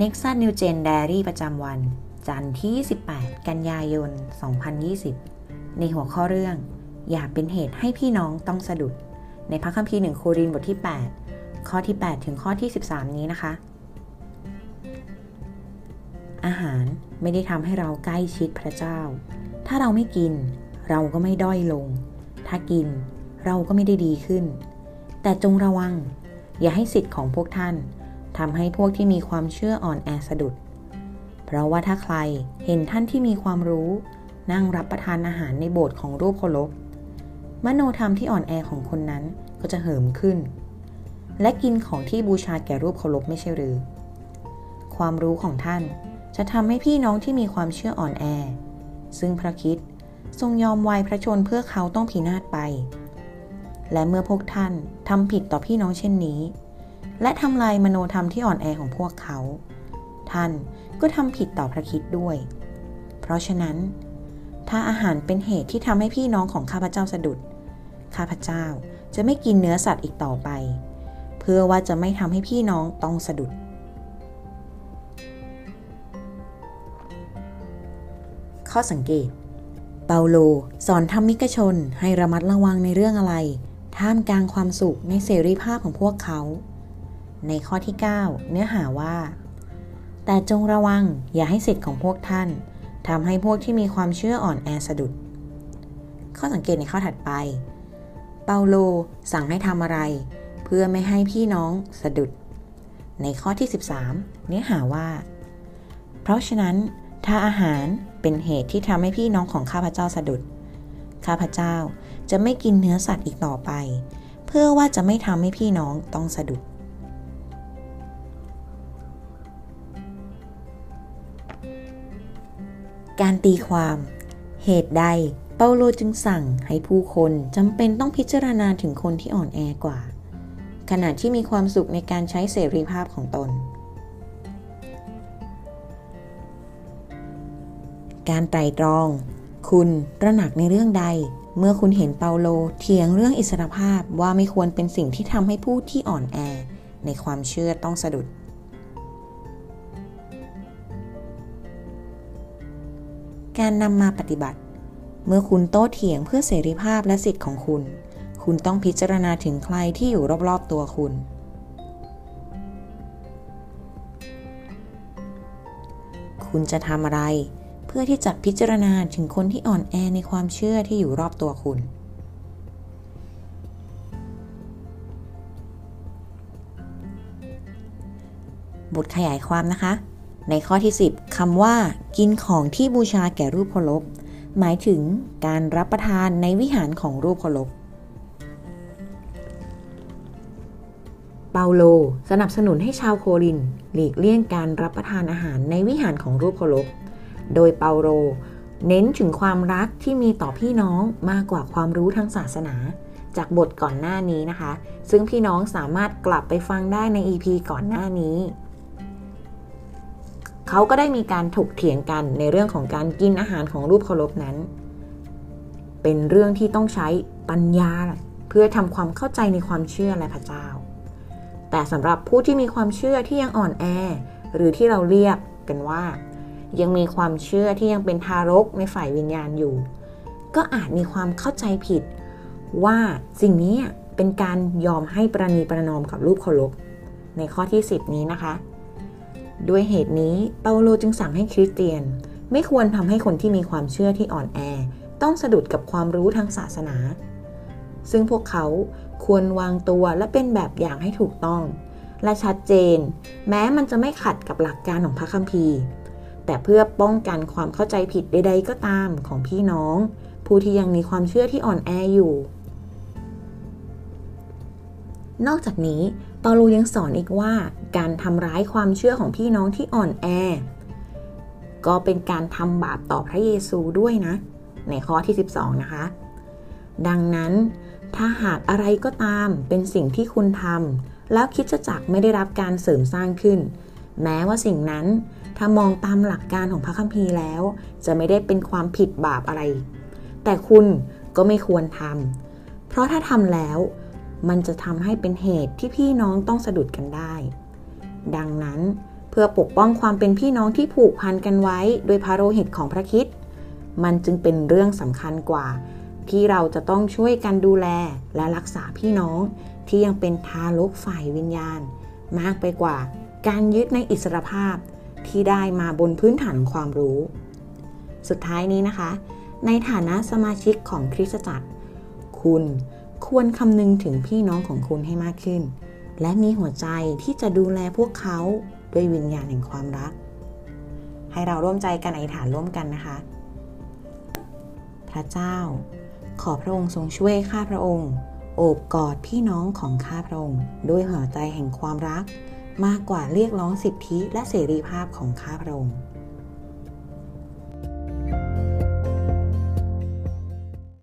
Nexus New Gen Diary ประจำวัน จันทร์ที่ 18 กันยายน 2020 ในหัวข้อเรื่อง อย่าเป็นเหตุให้พี่น้องต้องสะดุด ในพระคัมภีร์หนึ่งโครินบทที่ 8 ข้อที่ 8 ถึงข้อที่ 13 นี้นะคะ อาหารไม่ได้ทำให้เราใกล้ชิดพระเจ้า ถ้าเราไม่กิน เราก็ไม่ด้อยลง ถ้ากินเราก็ไม่ได้ดีขึ้น แต่จงระวัง อย่าให้สิทธิ์ของพวกท่าน ทำให้พวกที่มีความเชื่ออ่อนแอสะดุด เพราะว่าถ้าใครเห็นท่านที่มีความรู้ นั่งรับประทานอาหารในโบสถ์ของรูปเคารพมโนธรรมที่อ่อนแอของคนนั้นก็จะเหิมขึ้น และกินของที่บูชาแก่รูปเคารพไม่ใช่หรือ ความรู้ของท่านจะทำให้พี่น้องที่มีความเชื่ออ่อนแอ ซึ่งพระคิดทรงยอมวายพระชนเพื่อเขาต้องพินาศไป และเมื่อพวกท่านทำผิดต่อพี่น้องเช่นนี้ และทำลายมโนธรรมที่อ่อนแอของพวกเขา ท่านก็ทำผิดต่อพระคิดด้วย เพราะฉะนั้น ถ้าอาหารเป็นเหตุที่ทำให้พี่น้องของข้าพเจ้าสะดุด ข้าพเจ้าจะไม่กินเนื้อสัตว์อีกต่อไป เพื่อว่าจะไม่ทำให้พี่น้องต้องสะดุด ข้อสังเกต เปาโลสอนธรรมิกชนให้ระมัดระวังในเรื่องอะไร ท่ามกลางความสุขในเสรีภาพของพวกเขา ในข้อที่ 9 เนื้อหาว่า แต่จงระวังอย่าให้สิทธิ์ของพวกท่านทำให้พวกที่มีความเชื่ออ่อนแอสะดุด ข้อสังเกตในข้อถัดไป เปาโลสั่งให้ทำอะไร เพื่อไม่ให้พี่น้องสะดุด ในข้อที่ 13 เนื้อหาว่า เพราะฉะนั้นถ้าอาหารเป็นเหตุที่ทำให้พี่น้องของข้าพเจ้าสะดุด ข้าพเจ้าจะไม่กินเนื้อสัตว์อีกต่อไป เพื่อว่าจะไม่ทำให้พี่น้องต้องสะดุด การตีความ เหตุใดเปาโลจึงสั่งให้ผู้คนจำเป็นต้องพิจารณาถึงคนที่อ่อนแอกว่า ขณะที่มีความสุขในการใช้เสรีภาพของตน การไตรตรอง คุณตระหนักในเรื่องใด เมื่อคุณเห็นเปาโลเถียงเรื่องอิสรภาพว่าไม่ควรเป็นสิ่งที่ทำให้ผู้ที่อ่อนแอ ในความเชื่อต้องสะดุด การนำมาปฏิบัติ เมื่อคุณโต้เถียงเพื่อเสรีภาพและสิทธิ์ของคุณ คุณต้องพิจารณาถึงใครที่อยู่รอบๆตัวคุณ คุณจะทำอะไร เพื่อที่จะพิจารณาถึงคนที่อ่อนแอในความเชื่อที่อยู่รอบตัวคุณบทขยายความนะคะ ในข้อที่ 10คำว่า กินของที่บูชาแก่รูปเคารพหมายถึงการรับประทานในวิหารของรูปเคารพเปาโลสนับสนุนให้ชาวโครินหลีกเลี่ยงการรับประทานอาหารในวิหารของรูปเคารพ โดยเปาโลเน้นถึงความรักที่มีต่อพี่น้องมากกว่าความรู้ทางศาสนา จากบทก่อนหน้านี้นะคะ ซึ่งพี่น้องสามารถกลับไปฟังได้ใน EP ก่อนหน้านี้ เขาก็ได้มีการถกเถียงกันในเรื่องของการกินอาหารของรูปเคารพนั้น เป็นเรื่องที่ต้องใช้ปัญญาเพื่อทำความเข้าใจในความเชื่อและพระเจ้า แต่สำหรับผู้ที่มีความเชื่อที่ยังอ่อนแอ หรือที่เราเรียกกันว่า ยังมีความเชื่อที่ยังเป็นทารกในฝ่ายวิญญาณอยู่ ก็อาจมีความเข้าใจผิด ว่าสิ่งนี้เป็นการยอมให้ประนีประนอมกับรูปเคารพในข้อที่ 10 นี้นะคะ ด้วยเหตุนี้เปาโลจึงสั่งให้คริสเตียน ไม่ควรทำให้คนที่มีความเชื่อที่อ่อนแอ ต้องสะดุดกับความรู้ทางศาสนา ซึ่งพวกเขาควรวางตัวและเป็นแบบอย่างให้ถูกต้อง และชัดเจน แม้มันจะไม่ขัดกับหลักการของพระคัมภีร์ แต่เพื่อป้องกันความเข้าใจผิดใด ๆ ก็ตามของพี่น้อง ผู้ที่ยังมีความเชื่อที่อ่อนแออยู่ นอกจากนี้ เปาโลยังสอนอีกว่าการทำร้ายความเชื่อของพี่น้องที่อ่อนแอ ก็เป็นการทำบาปต่อพระเยซูด้วยนะ ในข้อที่ 12 นะคะ ดังนั้นถ้าหากอะไรก็ตามเป็นสิ่งที่คุณทำแล้วคิดจะจักไม่ได้รับการเสริมสร้างขึ้น แม้ว่าสิ่งนั้นถ้ามองตามหลักการของพระคัมภีร์แล้ว จะไม่ได้เป็นความผิดบาปอะไร แต่คุณก็ไม่ควรทำเพราะถ้าทำแล้ว มันจะทำให้เป็นเหตุที่พี่น้องต้องสะดุดกันได้ ดังนั้นเพื่อปกป้องความเป็นพี่น้องที่ผูกพันกันไว้โดยพระโลหิตของพระคิดมันจึงเป็นเรื่องสำคัญกว่า ที่เราจะต้องช่วยกันดูแลและรักษาพี่น้องที่ยังเป็นทารกฝ่ายวิญญาณ มากไปกว่าการยึดในอิสรภาพที่ได้มาบนพื้นฐานความรู้ สุดท้ายนี้นะคะ ในฐานะสมาชิกของคริสตจักร คุณ ควรคำนึงถึงพี่น้องของคุณให้มากขึ้น และมีหัวใจที่จะดูแลพวกเขาด้วยวิญญาณแห่งความรัก ให้เราร่วมใจกันอธิษฐานร่วมกันนะคะ พระเจ้า ขอพระองค์ทรงช่วยข้าพระองค์โอบกอดพี่น้องของข้าพระองค์ด้วยหัวใจแห่งความรัก มากกว่าเรียกร้องสิทธิและเสรีภาพของข้าพระองค์